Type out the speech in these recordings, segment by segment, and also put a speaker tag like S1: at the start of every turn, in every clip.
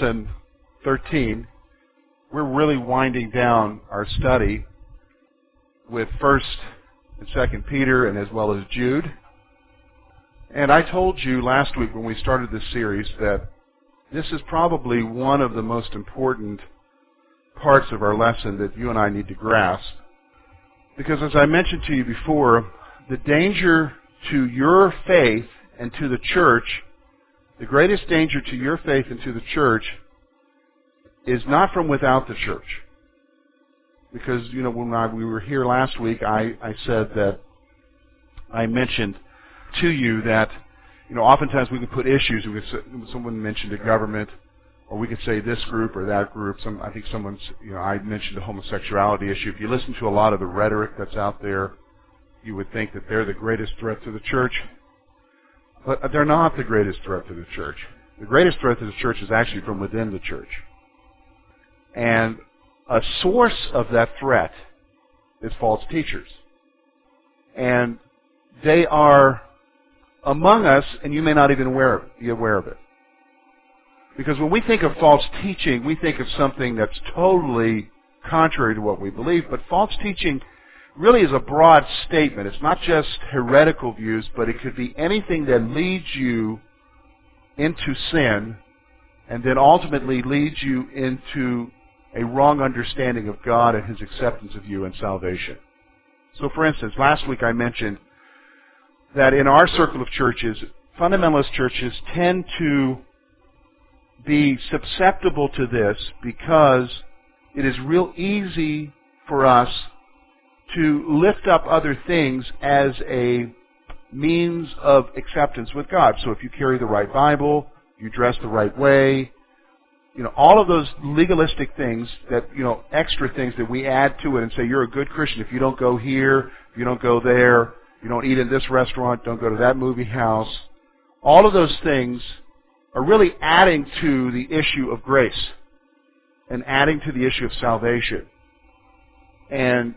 S1: lesson 13. We're really winding down our study with First and Second Peter, and as well as Jude. And I told you last week when we started this series that this is probably one of the most important parts of our lesson that you and I need to grasp. Because as I mentioned to you before, the danger to your faith and to the church, the greatest danger to your faith and to the church is not from without the church. Because, you know, when I, we were here last week, I, I said that I mentioned to you that, you know, oftentimes we can put issues. We could, someone mentioned a government, or we could say this group or that group. Some, I think someone's, you know, I mentioned the homosexuality issue. If you listen to a lot of the rhetoric that's out there, you would think that they're the greatest threat to the church. But they're not the greatest threat to the church. The greatest threat to the church is actually from within the church. And a source of that threat is false teachers. And they are among us, and you may not even be aware of it. Because when we think of false teaching, we think of something that's totally contrary to what we believe, but false teaching really is a broad statement. It's not just heretical views, but it could be anything that leads you into sin and then ultimately leads you into a wrong understanding of God and His acceptance of you and salvation. So for instance, last week I mentioned that in our circle of churches, fundamentalist churches tend to be susceptible to this because it is real easy for us to lift up other things as a means of acceptance with God. So if you carry the right Bible, you dress the right way, you know, all of those legalistic things that, you know, extra things that we add to it and say you're a good Christian if you don't go here, if you don't go there, you don't eat in this restaurant, don't go to that movie house. All of those things are really adding to the issue of grace and adding to the issue of salvation. And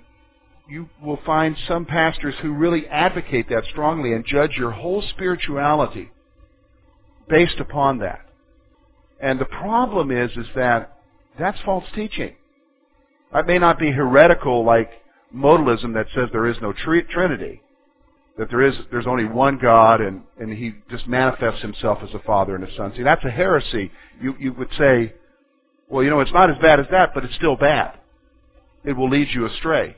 S1: you will find some pastors who really advocate that strongly and judge your whole spirituality based upon that. And the problem is, is that that's false teaching. That may not be heretical like modalism that says there is no trinity, that there is there's only one God and, and he just manifests himself as a father and a son. See, that's a heresy. You you would say, well, you know, it's not as bad as that, but it's still bad. It will lead you astray.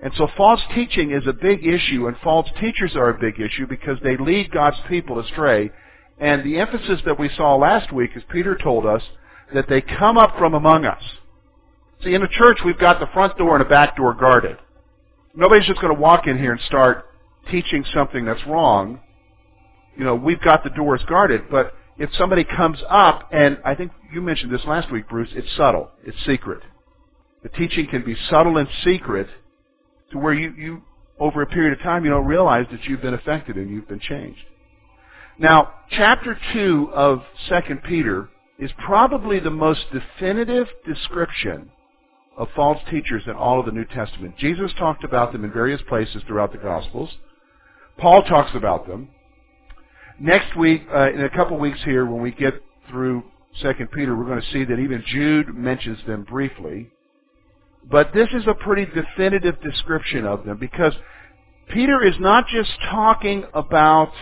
S1: And so false teaching is a big issue, and false teachers are a big issue because they lead God's people astray. And the emphasis that we saw last week is Peter told us that they come up from among us. See, in the church, we've got the front door and a back door guarded. Nobody's just going to walk in here and start teaching something that's wrong. You know, we've got the doors guarded, but if somebody comes up, and I think you mentioned this last week, Bruce, it's subtle. It's secret. The teaching can be subtle and secret, to where you, you over a period of time you don't realize that you've been affected and you've been changed. Now, chapter 2 of 2 Peter is probably the most definitive description of false teachers in all of the New Testament. Jesus talked about them in various places throughout the Gospels. Paul talks about them. Next week, uh, in a couple weeks here, when we get through 2 Peter, we're going to see that even Jude mentions them briefly. But this is a pretty definitive description of them because Peter is not just talking about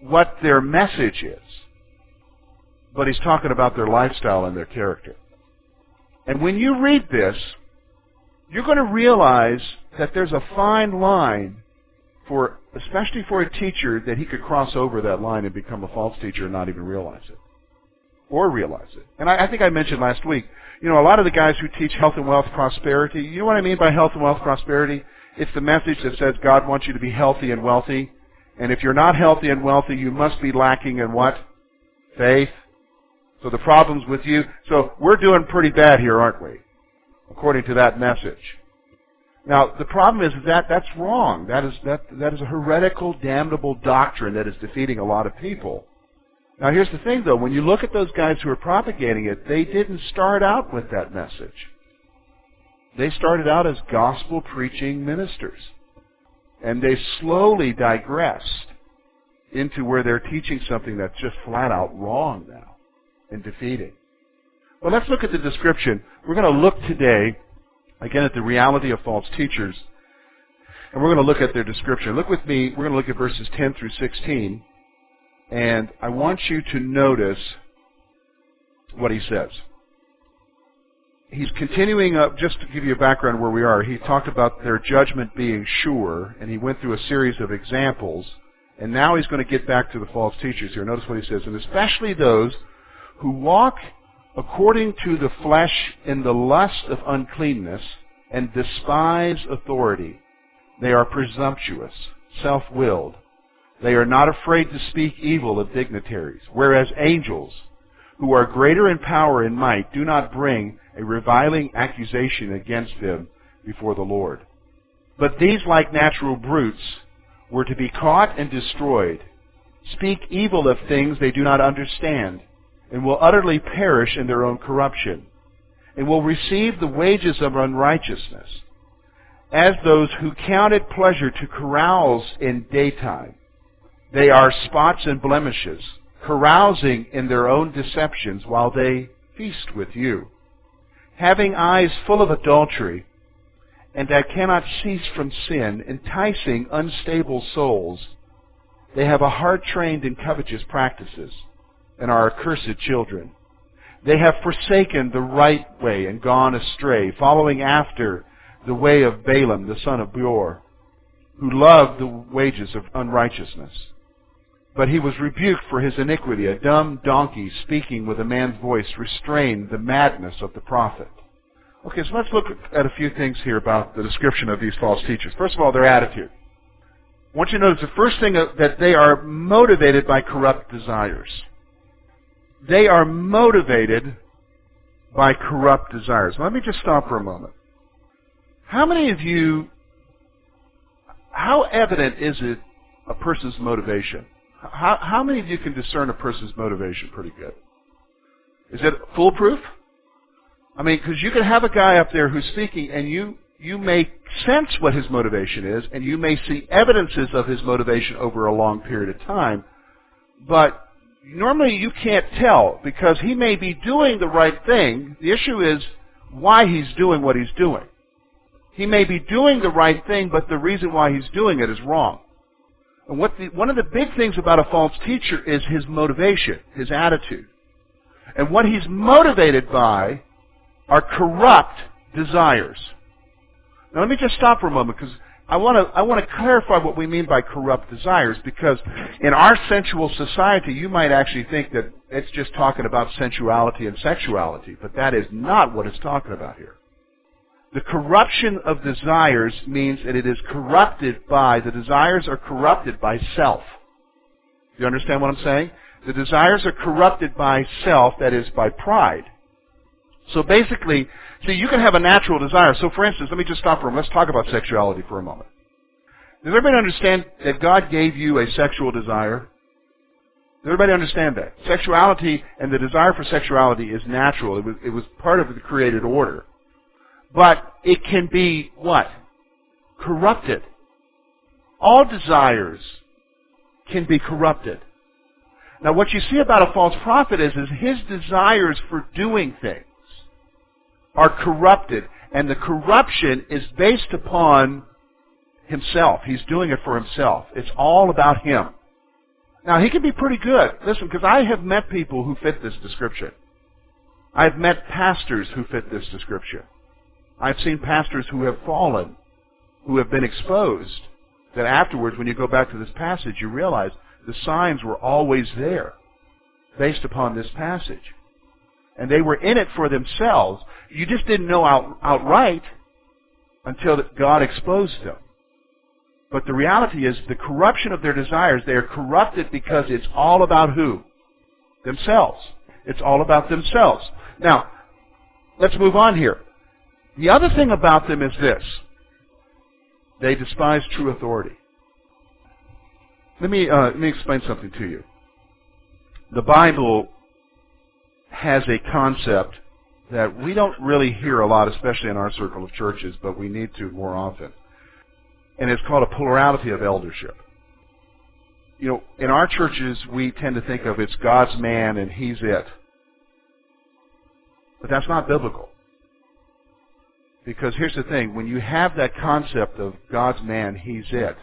S1: what their message is, but he's talking about their lifestyle and their character. And when you read this, you're going to realize that there's a fine line for, especially for a teacher, that he could cross over that line and become a false teacher and not even realize it. Or realize it. And I, I think I mentioned last week, you know, a lot of the guys who teach health and wealth prosperity, you know what I mean by health and wealth prosperity? It's the message that says God wants you to be healthy and wealthy. And if you're not healthy and wealthy, you must be lacking in what? Faith. So the problem's with you. So we're doing pretty bad here, aren't we? According to that message. Now, the problem is that that's wrong. That is, that, that is a heretical, damnable doctrine that is defeating a lot of people. Now here's the thing though, when you look at those guys who are propagating it, they didn't start out with that message. They started out as gospel preaching ministers. And they slowly digressed into where they're teaching something that's just flat out wrong now and defeating. Well, let's look at the description. We're going to look today, again, at the reality of false teachers. And we're going to look at their description. Look with me, we're going to look at verses 10 through 16. And I want you to notice what he says. He's continuing up, just to give you a background where we are, he talked about their judgment being sure, and he went through a series of examples. And now he's going to get back to the false teachers here. Notice what he says. And especially those who walk according to the flesh in the lust of uncleanness and despise authority. They are presumptuous, self-willed. They are not afraid to speak evil of dignitaries, whereas angels, who are greater in power and might, do not bring a reviling accusation against them before the Lord. But these, like natural brutes, were to be caught and destroyed, speak evil of things they do not understand, and will utterly perish in their own corruption, and will receive the wages of unrighteousness, as those who count it pleasure to carouse in daytime. They are spots and blemishes, carousing in their own deceptions while they feast with you, having eyes full of adultery, and that cannot cease from sin, enticing unstable souls. They have a heart trained in covetous practices and are accursed children. They have forsaken the right way and gone astray, following after the way of Balaam, the son of Beor, who loved the wages of unrighteousness. But he was rebuked for his iniquity. A dumb donkey speaking with a man's voice restrained the madness of the prophet. Okay, so let's look at a few things here about the description of these false teachers. First of all, their attitude. I want you to notice the first thing that they are motivated by corrupt desires. They are motivated by corrupt desires. Let me just stop for a moment. How many of you, how evident is it a person's motivation? How, how many of you can discern a person's motivation pretty good? Is it foolproof? I mean, because you can have a guy up there who's speaking and you, you may sense what his motivation is and you may see evidences of his motivation over a long period of time, but normally you can't tell because he may be doing the right thing. The issue is why he's doing what he's doing. He may be doing the right thing, but the reason why he's doing it is wrong. And what the, one of the big things about a false teacher is his motivation, his attitude. And what he's motivated by are corrupt desires. Now let me just stop for a moment because I want to I want to clarify what we mean by corrupt desires because in our sensual society you might actually think that it's just talking about sensuality and sexuality, but that is not what it's talking about here. The corruption of desires means that it is corrupted by the desires are corrupted by self. Do you understand what I'm saying? The desires are corrupted by self, that is by pride. So basically, see, you can have a natural desire. So for instance, let me just stop for a moment. Let's talk about sexuality for a moment. Does everybody understand that God gave you a sexual desire? Does everybody understand that? Sexuality and the desire for sexuality is natural. It was, it was part of the created order. But it can be what? Corrupted. All desires can be corrupted. Now what you see about a false prophet is, is his desires for doing things are corrupted. And the corruption is based upon himself. He's doing it for himself. It's all about him. Now, he can be pretty good. Listen, because I have met people who fit this description. I've met pastors who fit this description. I've seen pastors who have fallen, who have been exposed, that afterwards, when you go back to this passage, you realize the signs were always there based upon this passage and they were in it for themselves. You just didn't know out, outright until God exposed them. But the reality is the corruption of their desires, they are corrupted because it's all about who? Themselves. It's all about themselves. Now, let's move on here. The other thing about them is this. They despise true authority. Let me, uh, let me explain something to you. The Bible has a concept that we don't really hear a lot, especially in our circle of churches, but we need to more often. And it's called a plurality of eldership. you know, in our churches, we tend to think of it's God's man and he's it. But that's not biblical. Because here's the thing, when you have that concept of God's man, he's it,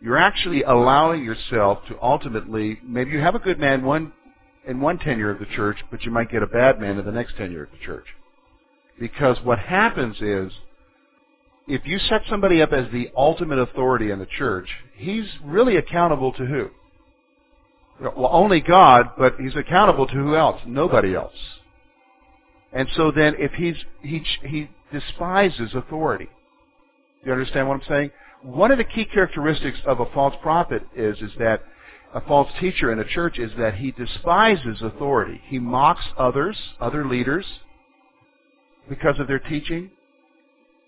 S1: you're actually allowing yourself to ultimately, maybe you have a good man one in one tenure of the church, but you might get a bad man in the next tenure of the church. Because what happens is, if you set somebody up as the ultimate authority in the church, he's really accountable to who? Well, only God, but he's accountable to who else? Nobody else. And so then, if he's he he despises authority, do you understand what I'm saying? One of the key characteristics of a false prophet is is that a false teacher in a church is that he despises authority. He mocks others, other leaders, because of their teaching.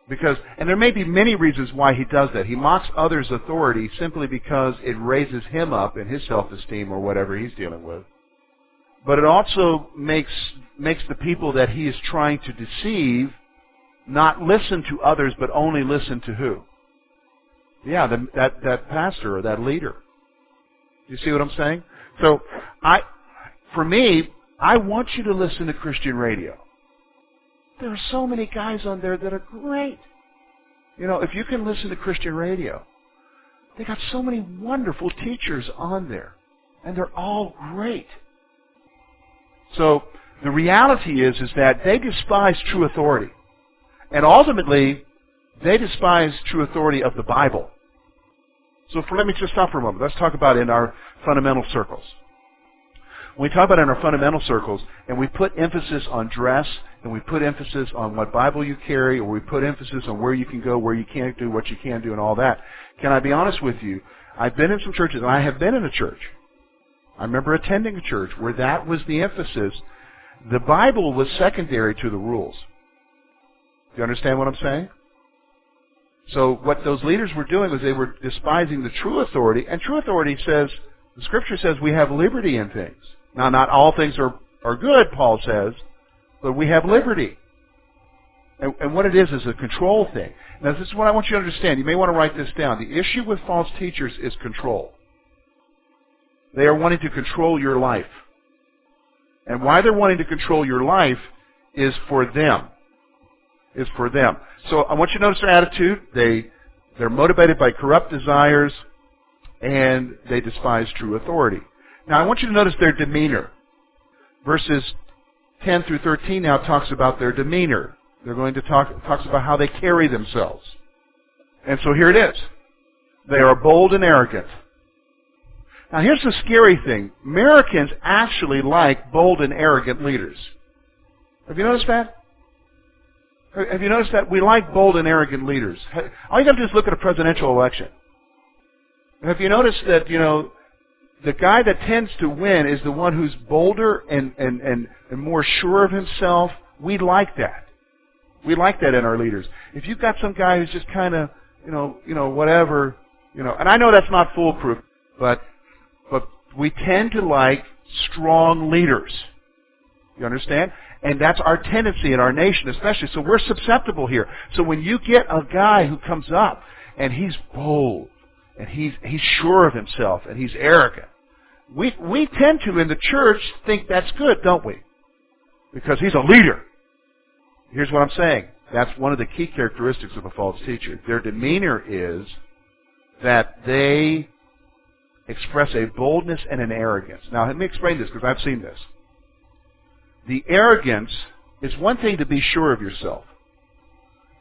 S1: Because, and there may be many reasons why he does that. He mocks others' authority simply because it raises him up in his self-esteem or whatever he's dealing with. But it also makes, makes the people that he is trying to deceive not listen to others, but only listen to who? Yeah, the, that, that pastor or that leader. You see what I'm saying? So, I, for me, I want you to listen to Christian radio. There are so many guys on there that are great. You know, if you can listen to Christian radio, they got so many wonderful teachers on there, and they're all great. So the reality is is that they despise true authority, and ultimately they despise true authority of the Bible. So for, let me just stop for a moment. Let's talk about in our fundamental circles. When we talk about in our fundamental circles, and we put emphasis on dress, and we put emphasis on what Bible you carry, or we put emphasis on where you can go, where you can't do, what you can do, and all that. Can I be honest with you? I've been in some churches, and I have been in a church. I remember attending a church where that was the emphasis. The Bible was secondary to the rules. Do you understand what I'm saying? So what those leaders were doing was they were despising the true authority, and true authority says, the scripture says we have liberty in things. Now, not all things are, are good, Paul says, but we have liberty. And, and what it is is a control thing. Now, this is what I want you to understand. You may want to write this down. The issue with false teachers is control. They are wanting to control your life. And why they're wanting to control your life is for them. Is for them. So I want you to notice their attitude. They, they're motivated by corrupt desires and they despise true authority. Now I want you to notice their demeanor. Verses 10 through 13 now talks about their demeanor. They're going to talk, talks about how they carry themselves. And so here it is. They are bold and arrogant. Now here's the scary thing. Americans actually like bold and arrogant leaders. Have you noticed that? Have you noticed that we like bold and arrogant leaders? All you got to do is look at a presidential election. Have you noticed that, you know, the guy that tends to win is the one who's bolder and, and, and, and more sure of himself. We like that. We like that in our leaders. If you've got some guy who's just kind of, you know, you know, whatever, you know, and I know that's not foolproof, but, but we tend to like strong leaders. You understand? And that's our tendency in our nation especially. So we're susceptible here. So when you get a guy who comes up and he's bold and he's he's sure of himself and he's arrogant. We we tend to in the church think that's good, don't we? Because he's a leader. Here's what I'm saying. That's one of the key characteristics of a false teacher. Their demeanor is that they express a boldness and an arrogance. Now, let me explain this because I've seen this. The arrogance is one thing to be sure of yourself.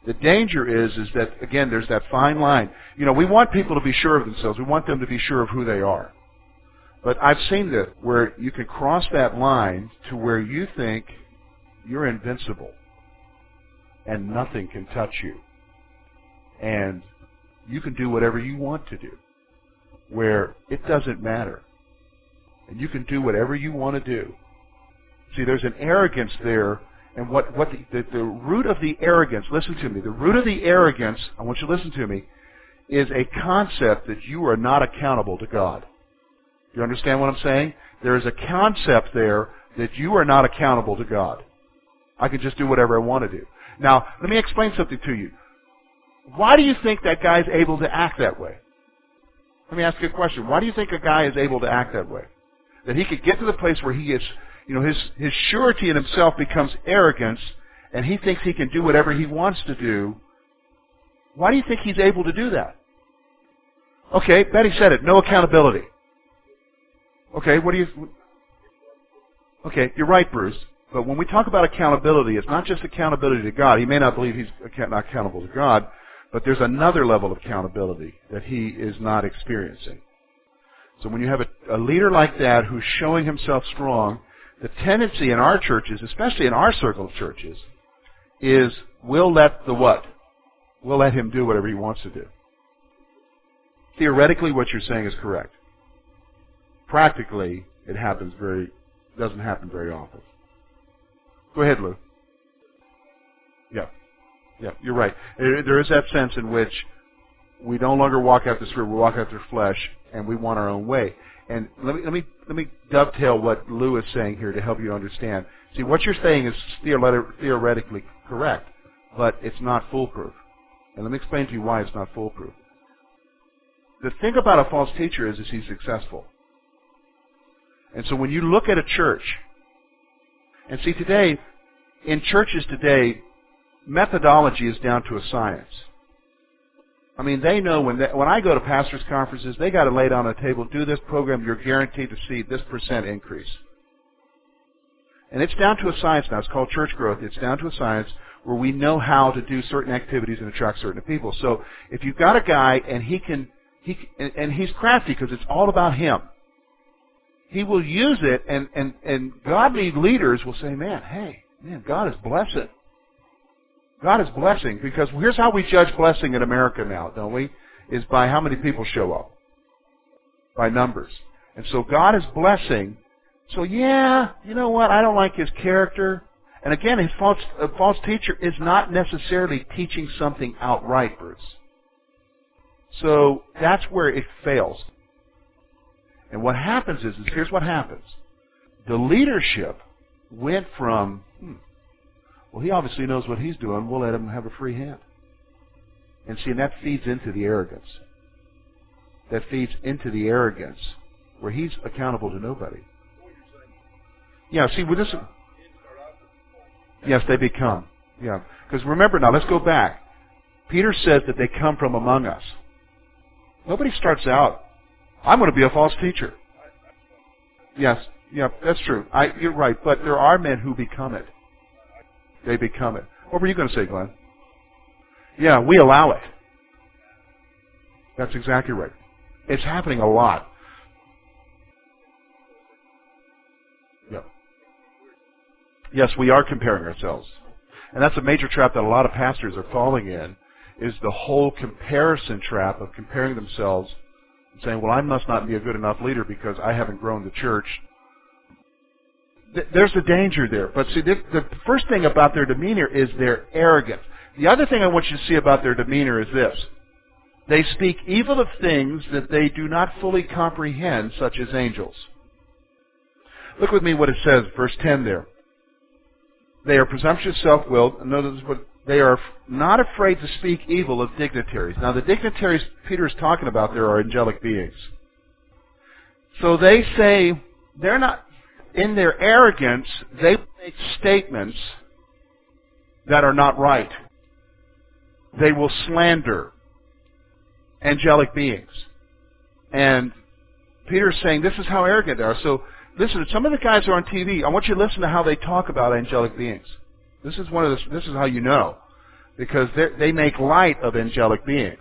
S1: The danger is, is that, again, there's that fine line. You know, we want people to be sure of themselves. We want them to be sure of who they are. But I've seen that where you can cross that line to where you think you're invincible and nothing can touch you. And you can do whatever you want to do. Where it doesn't matter. And you can do whatever you want to do. See, there's an arrogance there and what, what the, the, the root of the arrogance, listen to me, the root of the arrogance, I want you to listen to me, is a concept that you are not accountable to God. You understand what I'm saying? There is a concept there that you are not accountable to God. I can just do whatever I want to do. Now, let me explain something to you. Why do you think that guy's able to act that way? Let me ask you a question. Why do you think a guy is able to act that way? That he could get to the place where he is, you know, his, his surety in himself becomes arrogance and he thinks he can do whatever he wants to do. Why do you think he's able to do that? Okay, Betty said it. No accountability. Okay, what do you? Okay, you're right, Bruce. But when we talk about accountability, it's not just accountability to God. He may not believe he's not accountable to God, but there's another level of accountability that he is not experiencing. So when you have a, a leader like that who's showing himself strong, the tendency in our churches, especially in our circle of churches, is we'll let the what? We'll let him do whatever he wants to do. Theoretically, what you're saying is correct. Practically, it happens very, doesn't happen very often. Go ahead, Lou. Yeah. You're right. There is that sense in which we no longer walk after spirit, we walk after flesh, and we want our own way. And let me let me let me dovetail what Lou is saying here to help you understand. See, what you're saying is theoretically correct, but it's not foolproof. And let me explain to you why it's not foolproof. The thing about a false teacher is, is he's successful. And so when you look at a church, and see today, in churches today, methodology is down to a science. I mean, they know when they, when I go to pastors' conferences, they got to lay down a table, do this program, you're guaranteed to see this percent increase. And it's down to a science now. It's called church growth. It's down to a science where we know how to do certain activities and attract certain people. So if you've got a guy and he can, he and he's crafty because it's all about him. He will use it, and and and godly leaders will say, "Man, hey, man, God is blessing." God is blessing because here's how we judge blessing in America now, don't we? Is by how many people show up. By numbers. And so God is blessing. So yeah, you know what? I don't like his character. And again, his false, a false teacher is not necessarily teaching something outright, Bruce. So that's where it fails. And what happens is, is here's what happens. The leadership went from, hmm, well, he obviously knows what he's doing. We'll let him have a free hand. And see, and that feeds into the arrogance. That feeds into the arrogance where he's accountable to nobody. Yeah, see, with this. Yes, they become. Yeah. Because remember now, let's go back. Peter says that they come from among us. Nobody starts out, I'm going to be a false teacher. Yes, yeah, that's true. I, you're right, but there are men who become it. They become it. What were you going to say, Glenn? Yeah, we allow it. That's exactly right. It's happening a lot. Yep. Yes, we are comparing ourselves. And that's a major trap that a lot of pastors are falling in, is the whole comparison trap of comparing themselves and saying, well, I must not be a good enough leader because I haven't grown the church there's a danger there. But see, the, first thing about their demeanor is their arrogance. The other thing I want you to see about their demeanor is this. They speak evil of things that they do not fully comprehend, such as angels. Look with me what it says, verse 10 there. They are presumptuous, self-willed. Notice what they are not afraid to speak evil of dignitaries. Now, the dignitaries Peter is talking about there are angelic beings. So they say they're not in their arrogance, they make statements that are not right. They will slander angelic beings. And Peter's saying this is how arrogant they are. So listen, some of the guys are on TV. I want you to listen to how they talk about angelic beings. This is one of the, this is how you know. Because they make light of angelic beings.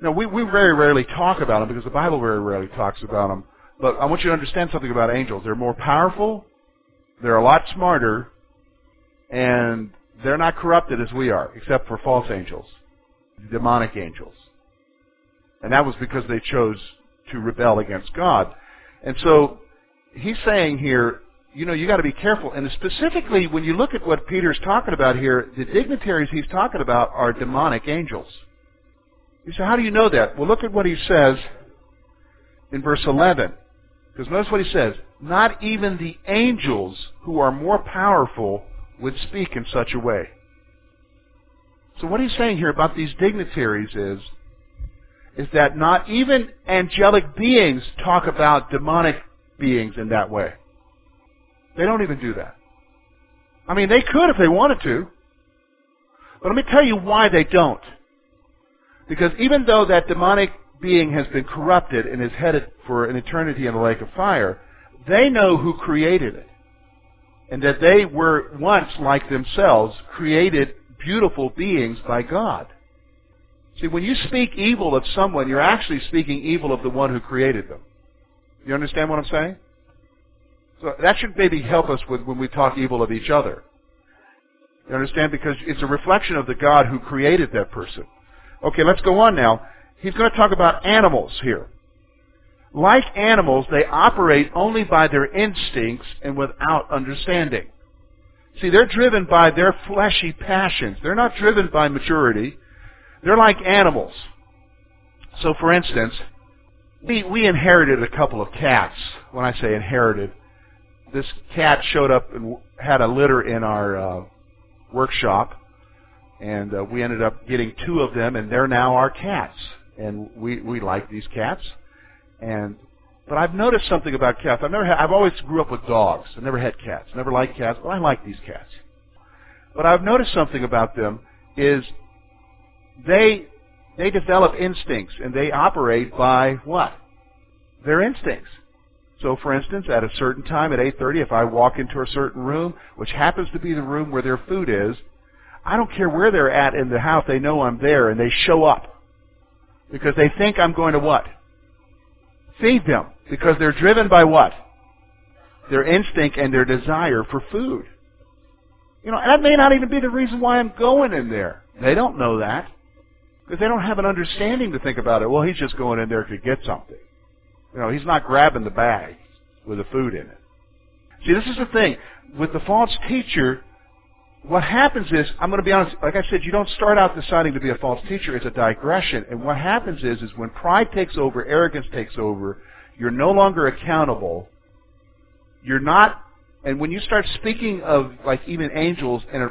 S1: Now, we, we very rarely talk about them because the Bible very rarely talks about them. But I want you to understand something about angels. They're more powerful, they're a lot smarter, and they're not corrupted as we are, except for false angels, demonic angels. And that was because they chose to rebel against God. And so he's saying here, you know, you got to be careful. And specifically, when you look at what Peter's talking about here, the dignitaries he's talking about are demonic angels. You say, how do you know that? Well, look at what he says in verse 11. Because notice what he says. Not even the angels who are more powerful would speak in such a way. So what he's saying here about these dignitaries is, is that not even angelic beings talk about demonic beings in that way. They don't even do that. I mean, they could if they wanted to. But let me tell you why they don't. Because even though that demonic being has been corrupted and is headed for an eternity in the lake of fire, they know who created it. And that they were once, like themselves, created beautiful beings by God. See, when you speak evil of someone, you're actually speaking evil of the one who created them. You understand what I'm saying? So that should maybe help us with when we talk evil of each other. You understand? Because it's a reflection of the God who created that person. Okay, let's go on now. He's going to talk about animals here. Like animals, they operate only by their instincts and without understanding. See, they're driven by their fleshy passions. They're not driven by maturity. They're like animals. So, for instance, we, we inherited a couple of cats. When I say inherited, this cat showed up and had a litter in our uh, workshop, and uh, we ended up getting two of them, and they're now our cats. And we we like these cats, and but I've noticed something about cats. I've never had, I've always grew up with dogs. I never had cats. Never liked cats, but I like these cats. But I've noticed something about them is they they develop instincts and they operate by what? Their instincts. So for instance, at a certain time at 8:30 if I walk into a certain room, which happens to be the room where their food is, I don't care where they're at in the house, they know I'm there and they show up. Because they think I'm going to what? Feed them. Because they're driven by what? Their instinct and their desire for food. You know, and that may not even be the reason why I'm going in there. They don't know that. Because they don't have an understanding to think about it. Well, he's just going in there to get something. You know, he's not grabbing the bag with the food in it. See, this is the thing. With the false teacher, what happens is, I'm going to be honest, like I said, you don't start out deciding to be a false teacher. It's a digression. And what happens is, is when pride takes over, arrogance takes over, you're no longer accountable. You're not, and when you start speaking of like even angels in a,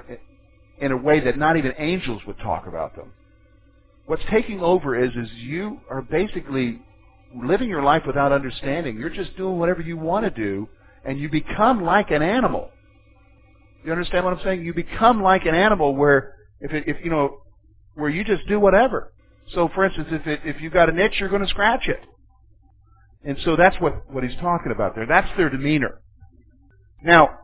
S1: in a way that not even angels would talk about them, what's taking over is, is you are basically living your life without understanding. You're just doing whatever you want to do, and you become like an animal. You understand what I'm saying? You become like an animal where if it, if you know where you just do whatever. So, for instance, if it, if you've got an itch, you're going to scratch it. And so that's what, what he's talking about there. That's their demeanor. Now,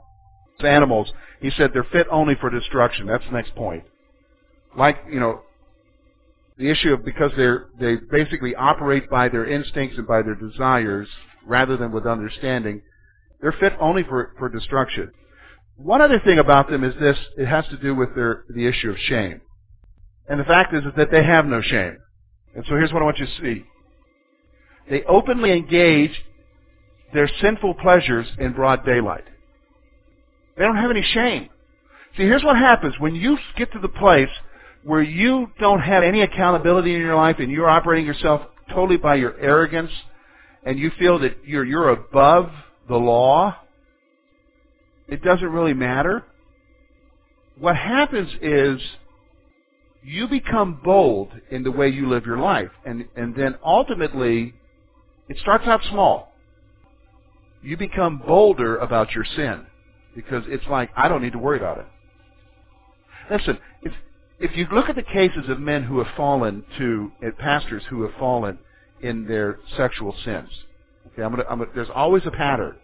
S1: animals, he said they're fit only for destruction. That's the next point. Like, you know, the issue of because they're, they basically operate by their instincts and by their desires rather than with understanding, they're fit only for, for destruction. One other thing about them is this, it has to do with their, the issue of shame. And the fact is, that they have no shame. And so here's what I want you to see. They openly engage their sinful pleasures in broad daylight. They don't have any shame. See, here's what happens. When you get to the place where you don't have any accountability in your life and you're operating yourself totally by your arrogance and you feel that you're, you're above the law, it doesn't really matter. What happens is you become bold in the way you live your life. And, and then ultimately, it starts out small. You become bolder about your sin because it's like, I don't need to worry about it. Listen, if, if you look at the cases of men who have fallen to, pastors who have fallen in their sexual sins, okay, I'm gonna, I'm gonna, there's always a pattern.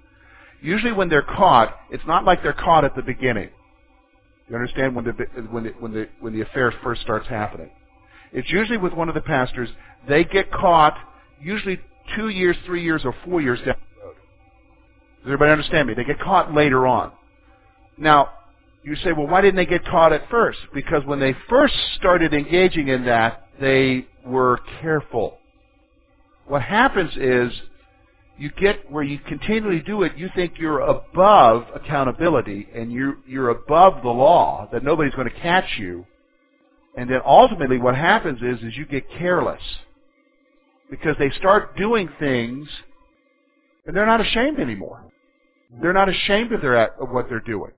S1: Usually when they're caught, it's not like they're caught at the beginning. You understand when the, when the, when the, when the affair first starts happening. It's usually with one of the pastors, they get caught usually two years, three years, or four years down the road. Does everybody understand me? They get caught later on. Now, you say, well, why didn't they get caught at first? Because when they first started engaging in that, they were careful. What happens is you get where you continually do it, you think you're above accountability and you're, you're above the law, that nobody's going to catch you. And then ultimately what happens is, is you get careless because they start doing things and they're not ashamed anymore. They're not ashamed of, their, of what they're doing.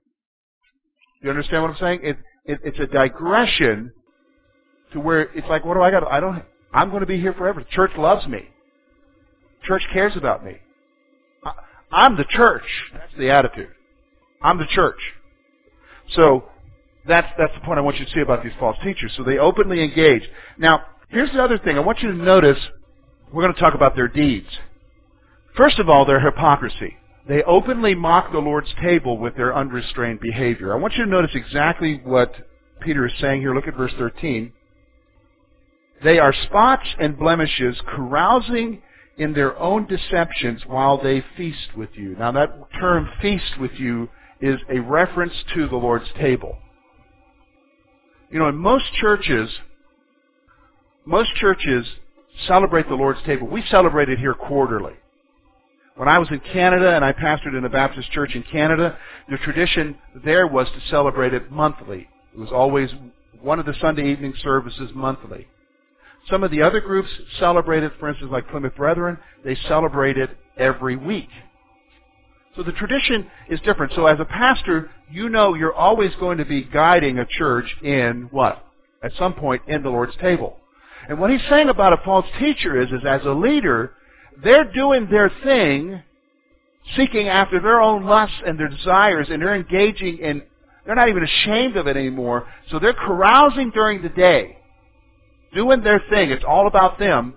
S1: You understand what I'm saying? It, it, it's a digression to where it's like, what do I got? I don't. I'm going to be here forever. The church loves me. Church cares about me. I'm the church. That's the attitude. I'm the church. So that's that's the point I want you to see about these false teachers. So they openly engage. Now, here's the other thing. I want you to notice we're going to talk about their deeds. First of all, their hypocrisy. They openly mock the Lord's table with their unrestrained behavior. I want you to notice exactly what Peter is saying here. Look at verse 13. They are spots and blemishes, carousing in their own deceptions while they feast with you. Now that term feast with you is a reference to the Lord's table. You know, in most churches, most churches celebrate the Lord's table. We celebrate it here quarterly. When I was in Canada and I pastored in a Baptist church in Canada, the tradition there was to celebrate it monthly. It was always one of the Sunday evening services monthly. Some of the other groups celebrate it, for instance, like Plymouth Brethren, they celebrate it every week. So the tradition is different. So as a pastor, you know you're always going to be guiding a church in what? At some point in the Lord's table. And what he's saying about a false teacher is, is as a leader, they're doing their thing, seeking after their own lusts and their desires, and they're engaging in, they're not even ashamed of it anymore. So they're carousing during the day doing their thing. It's all about them.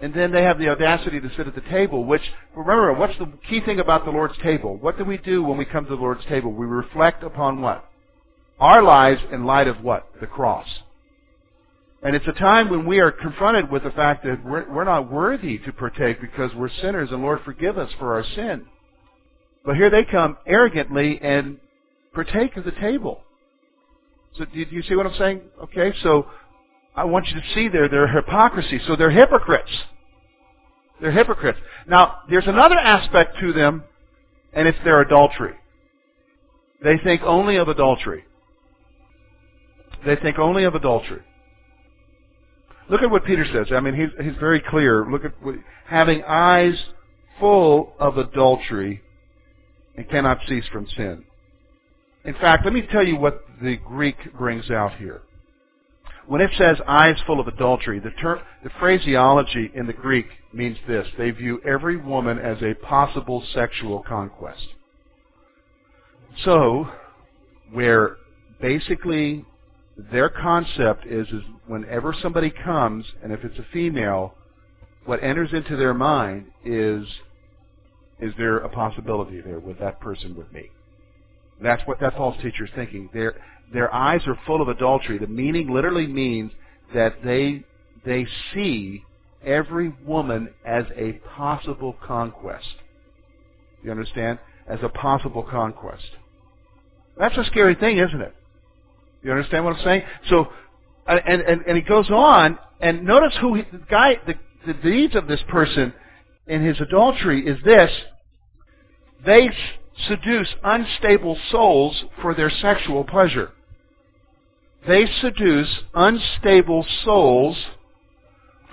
S1: And then they have the audacity to sit at the table, which, remember, what's the key thing about the Lord's table? What do we do when we come to the Lord's table? We reflect upon what? Our lives in light of what? The cross. And it's a time when we are confronted with the fact that we're, we're not worthy to partake because we're sinners and Lord forgive us for our sin. But here they come arrogantly and partake of the table. So do you see what I'm saying? Okay, so I want you to see there their hypocrisy. So they're hypocrites. They're hypocrites. Now, there's another aspect to them, and it's their adultery. They think only of adultery. They think only of adultery. Look at what Peter says. I mean, he's, he's very clear. Look at what, having eyes full of adultery and cannot cease from sin. In fact, let me tell you what the Greek brings out here. When it says eyes full of adultery, the, term, the phraseology in the Greek means this. They view every woman as a possible sexual conquest. So, where basically their concept is, is whenever somebody comes, and if it's a female, what enters into their mind is, is there a possibility there with that person with me? That's what that false teacher is thinking. They're, their eyes are full of adultery. The meaning literally means that they they see every woman as a possible conquest. You understand? As a possible conquest. That's a scary thing, isn't it? You understand what I'm saying? So, and and, and he goes on, and notice who he, the guy, the, the deeds of this person in his adultery is this: they seduce unstable souls for their sexual pleasure. They seduce unstable souls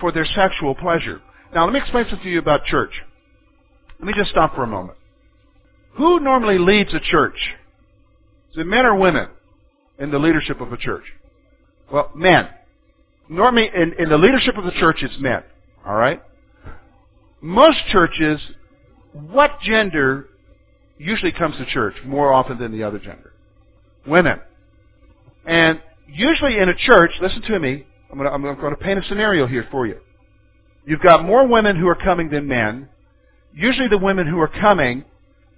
S1: for their sexual pleasure. Now, let me explain something to you about church. Let me just stop for a moment. Who normally leads a church? Is it men or women in the leadership of a church? Well, men. Normally, in, in the leadership of the church, it's men. All right? Most churches, what gender usually comes to church more often than the other gender? Women. And usually in a church, listen to me, I'm going, to, I'm going to paint a scenario here for you. You've got more women who are coming than men. Usually the women who are coming,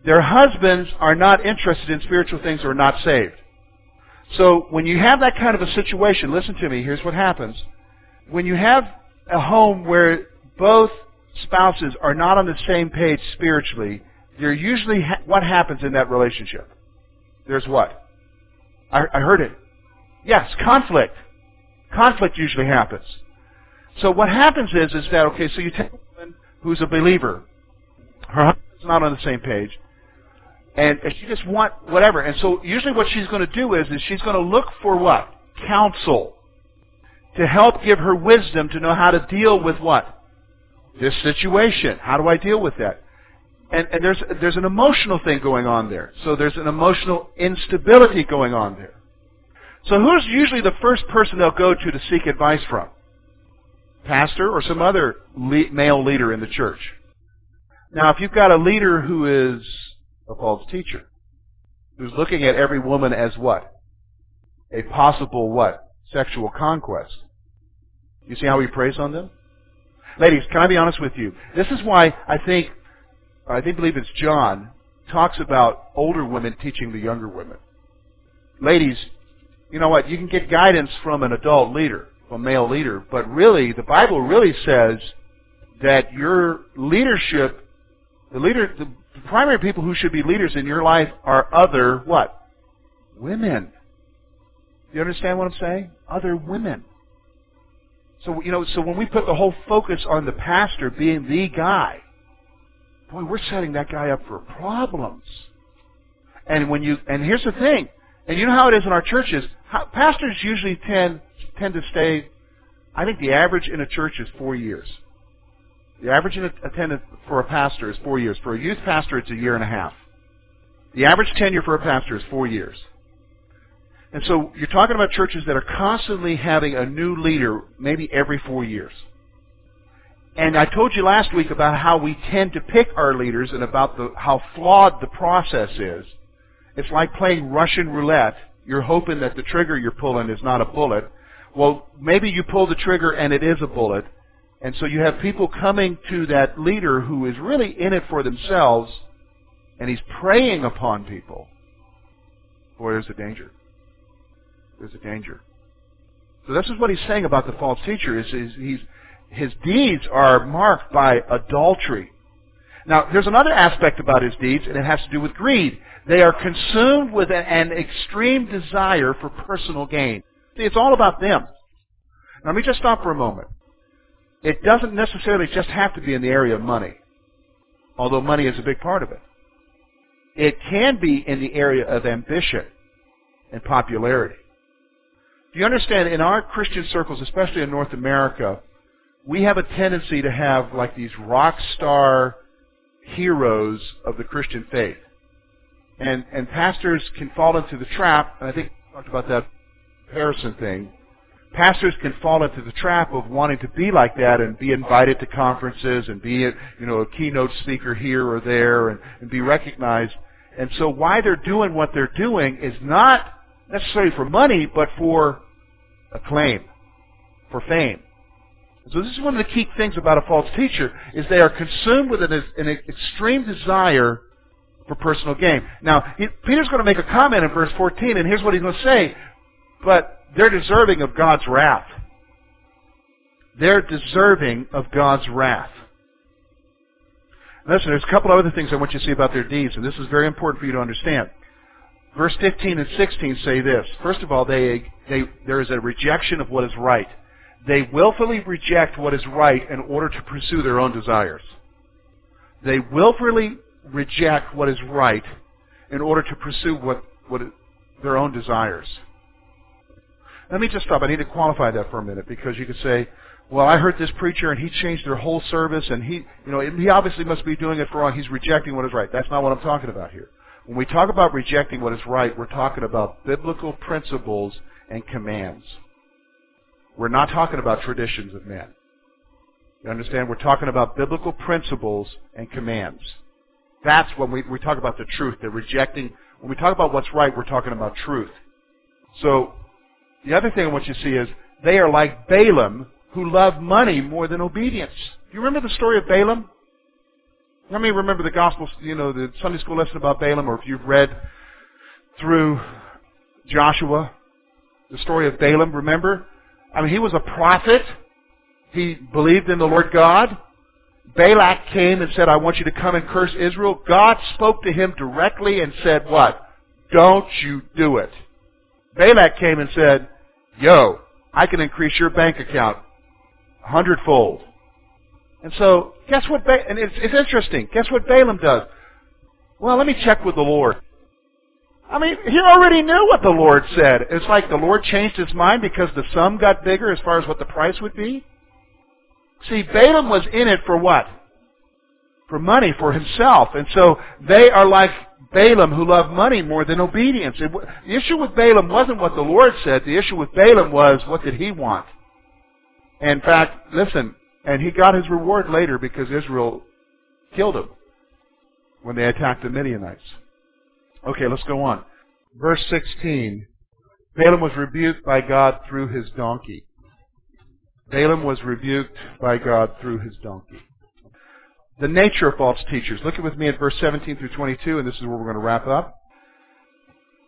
S1: their husbands are not interested in spiritual things or not saved. So when you have that kind of a situation, listen to me, here's what happens. When you have a home where both spouses are not on the same page spiritually, there usually ha- what happens in that relationship? There's what? I, I heard it. Yes, conflict. Conflict usually happens. So what happens is, is that, okay, so you take a woman who's a believer. Her husband's not on the same page. And, she just want whatever. And so usually what she's going to do is, is she's going to look for what? Counsel. To help give her wisdom to know how to deal with what? This situation. How do I deal with that? And, and there's, there's an emotional thing going on there. So there's an emotional instability going on there. So who's usually the first person they'll go to to seek advice from? pastor or some other le- male leader in the church. Now, if you've got a leader who is a false teacher, who's looking at every woman as what? A possible what? Sexual conquest. You see how he preys on them? Ladies, can I be honest with you? This is why I think, I think believe it's John, talks about older women teaching the younger women. Ladies, you know what? You can get guidance from an adult leader, a male leader, but really, the Bible really says that your leadership, the leader, the primary people who should be leaders in your life are other what? Women. You understand what I'm saying? Other women. So you know, so when we put the whole focus on the pastor being the guy, boy, we're setting that guy up for problems. And when you and here's the thing, and you know how it is in our churches. How, pastors usually tend tend to stay. I think the average in a church is four years. The average in attendance for a pastor is four years. For a youth pastor, it's a year and a half. The average tenure for a pastor is four years. And so you're talking about churches that are constantly having a new leader, maybe every four years. And I told you last week about how we tend to pick our leaders and about the, how flawed the process is. It's like playing Russian roulette. You're hoping that the trigger you're pulling is not a bullet. Well, maybe you pull the trigger and it is a bullet. And so you have people coming to that leader who is really in it for themselves and he's preying upon people. Boy, there's a danger. There's a danger. So this is what he's saying about the false teacher is, he's, his deeds are marked by adultery. Now, there's another aspect about his deeds, and it has to do with greed. They are consumed with an extreme desire for personal gain. It's all about them. Now, let me just stop for a moment. It doesn't necessarily just have to be in the area of money, although money is a big part of it. It can be in the area of ambition and popularity. Do you understand, in our Christian circles, especially in North America, we have a tendency to have like these rock star heroes of the Christian faith. And, and pastors can fall into the trap, and I think I talked about that comparison thing. Pastors can fall into the trap of wanting to be like that and be invited to conferences and be, you know, a keynote speaker here or there and, and be recognized. And so why they're doing what they're doing is not necessarily for money, but for acclaim, for fame. So this is one of the key things about a false teacher is they are consumed with an, an extreme desire for personal gain. Now, he, Peter's going to make a comment in verse 14, and here's what he's going to say. But they're deserving of God's wrath. They're deserving of God's wrath. Listen, there's a couple of other things I want you to see about their deeds, and this is very important for you to understand. Verse 15 and 16 say this. First of all, they, they, there is a rejection of what is right. They willfully reject what is right in order to pursue their own desires. They willfully reject what is right in order to pursue what, what their own desires. Let me just stop. I need to qualify that for a minute because you could say, well, I heard this preacher and he changed their whole service and he, you know, he obviously must be doing it for wrong. He's rejecting what is right. That's not what I'm talking about here. When we talk about rejecting what is right, we're talking about biblical principles and commands. We're not talking about traditions of men. You understand? We're talking about biblical principles and commands. That's when we, we talk about the truth. They're rejecting. When we talk about what's right, we're talking about truth. So, the other thing I want you to see is they are like Balaam, who loved money more than obedience. Do you remember the story of Balaam? How many remember the gospel, you know, the Sunday school lesson about Balaam, or if you've read through Joshua, the story of Balaam, remember? I mean, he was a prophet. He believed in the Lord God. Balak came and said, I want you to come and curse Israel. God spoke to him directly and said, what? Don't you do it. Balak came and said, yo, I can increase your bank account a hundredfold. And so, guess what, ba- and it's, it's interesting. Guess what Balaam does? Well, let me check with the Lord. I mean, he already knew what the Lord said. It's like the Lord changed his mind because the sum got bigger as far as what the price would be. See, Balaam was in it for what? For money, for himself. And so they are like Balaam who loved money more than obedience. It, the issue with Balaam wasn't what the Lord said. The issue with Balaam was what did he want? In fact, listen, and he got his reward later because Israel killed him when they attacked the Midianites. Okay, let's go on. Verse 16. Balaam was rebuked by God through his donkey. Balaam was rebuked by God through his donkey. The nature of false teachers. Look with me at verse 17 through 22, and this is where we're going to wrap up.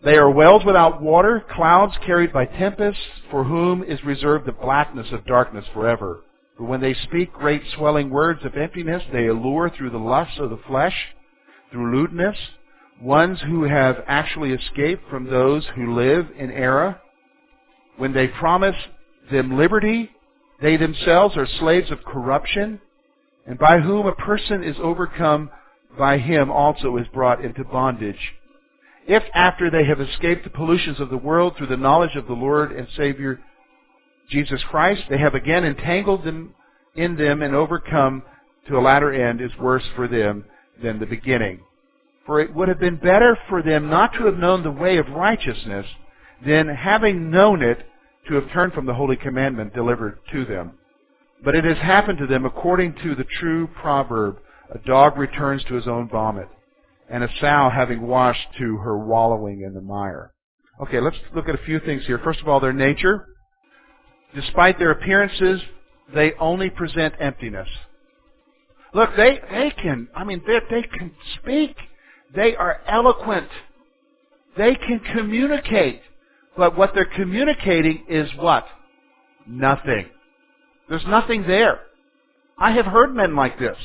S1: They are wells without water, clouds carried by tempests, for whom is reserved the blackness of darkness forever. For when they speak great swelling words of emptiness, they allure through the lusts of the flesh, through lewdness, ones who have actually escaped from those who live in error. When they promise them liberty, they themselves are slaves of corruption, and by whom a person is overcome, by him also is brought into bondage. If after they have escaped the pollutions of the world through the knowledge of the Lord and Savior Jesus Christ, they have again entangled them in them and overcome to a latter end is worse for them than the beginning. For it would have been better for them not to have known the way of righteousness than having known it to have turned from the holy commandment delivered to them. But it has happened to them according to the true proverb, a dog returns to his own vomit, and a sow having washed to her wallowing in the mire. Okay, let's look at a few things here. First of all, their nature. Despite their appearances, they only present emptiness. Look, they, they can, I mean, they, they can speak. They are eloquent. They can communicate. But what they're communicating is what? Nothing. There's nothing there. I have heard men like this.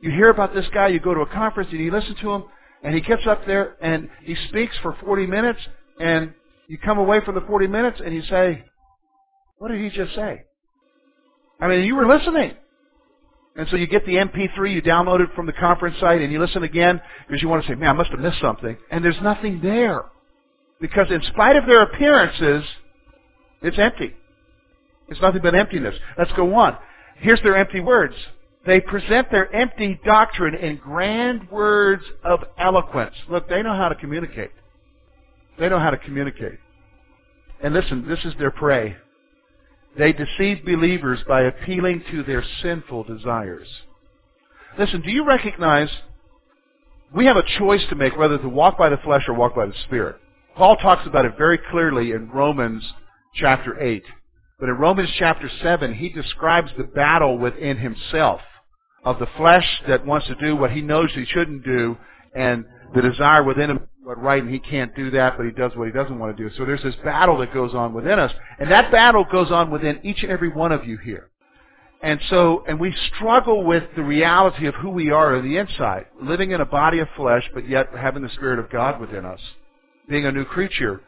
S1: You hear about this guy, you go to a conference and you listen to him, and he gets up there and he speaks for 40 minutes, and you come away from the 40 minutes and you say, what did he just say? I mean, you were listening. And so you get the MP3, you download it from the conference site, and you listen again because you want to say, man, I must have missed something. And there's nothing there. Because in spite of their appearances, it's empty. It's nothing but emptiness. Let's go on. Here's their empty words. They present their empty doctrine in grand words of eloquence. Look, they know how to communicate. They know how to communicate. And listen, this is their prey. They deceive believers by appealing to their sinful desires. Listen, do you recognize we have a choice to make whether to walk by the flesh or walk by the Spirit? Paul talks about it very clearly in Romans chapter 8. But in Romans chapter 7, he describes the battle within himself of the flesh that wants to do what he knows he shouldn't do and the desire within him to do what right and he can't do that, but he does what he doesn't want to do. So there's this battle that goes on within us, and that battle goes on within each and every one of you here. And so, and we struggle with the reality of who we are on the inside, living in a body of flesh, but yet having the Spirit of God within us, being a new creature.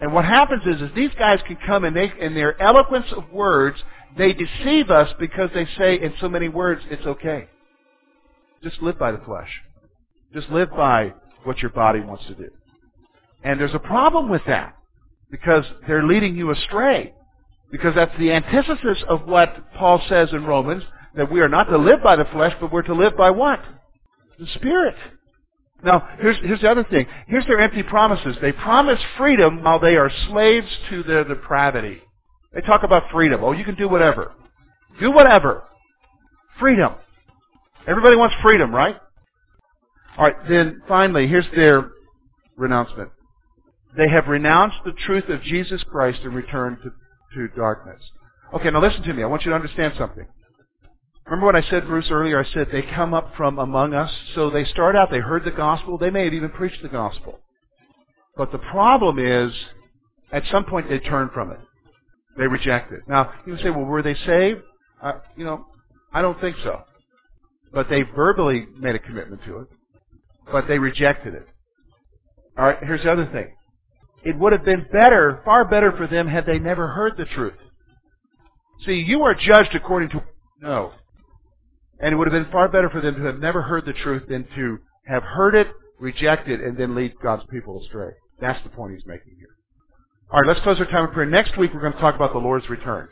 S1: And what happens is, is these guys can come and they, in their eloquence of words, they deceive us because they say in so many words, it's okay. Just live by the flesh. Just live by what your body wants to do. And there's a problem with that because they're leading you astray. Because that's the antithesis of what Paul says in Romans, that we are not to live by the flesh, but we're to live by what? The Spirit. Now, here's, here's the other thing. Here's their empty promises. They promise freedom while they are slaves to their depravity. They talk about freedom. Oh, you can do whatever. Do whatever. Freedom. Everybody wants freedom, right? All right, then finally, here's their renouncement. They have renounced the truth of Jesus Christ and returned to, to darkness. Okay, now listen to me. I want you to understand something. Remember what I said, Bruce, earlier? I said they come up from among us. So they start out, they heard the gospel. They may have even preached the gospel. But the problem is, at some point they turn from it. They reject it. Now, you say, well, were they saved? Uh, you know, I don't think so. But they verbally made a commitment to it but they rejected it. All right, here's the other thing. It would have been better, far better for them had they never heard the truth. See, you are judged according to no. And it would have been far better for them to have never heard the truth than to have heard it, reject it, and then lead God's people astray. That's the point he's making here. All right, let's close our time of prayer. Next week we're going to talk about the Lord's return.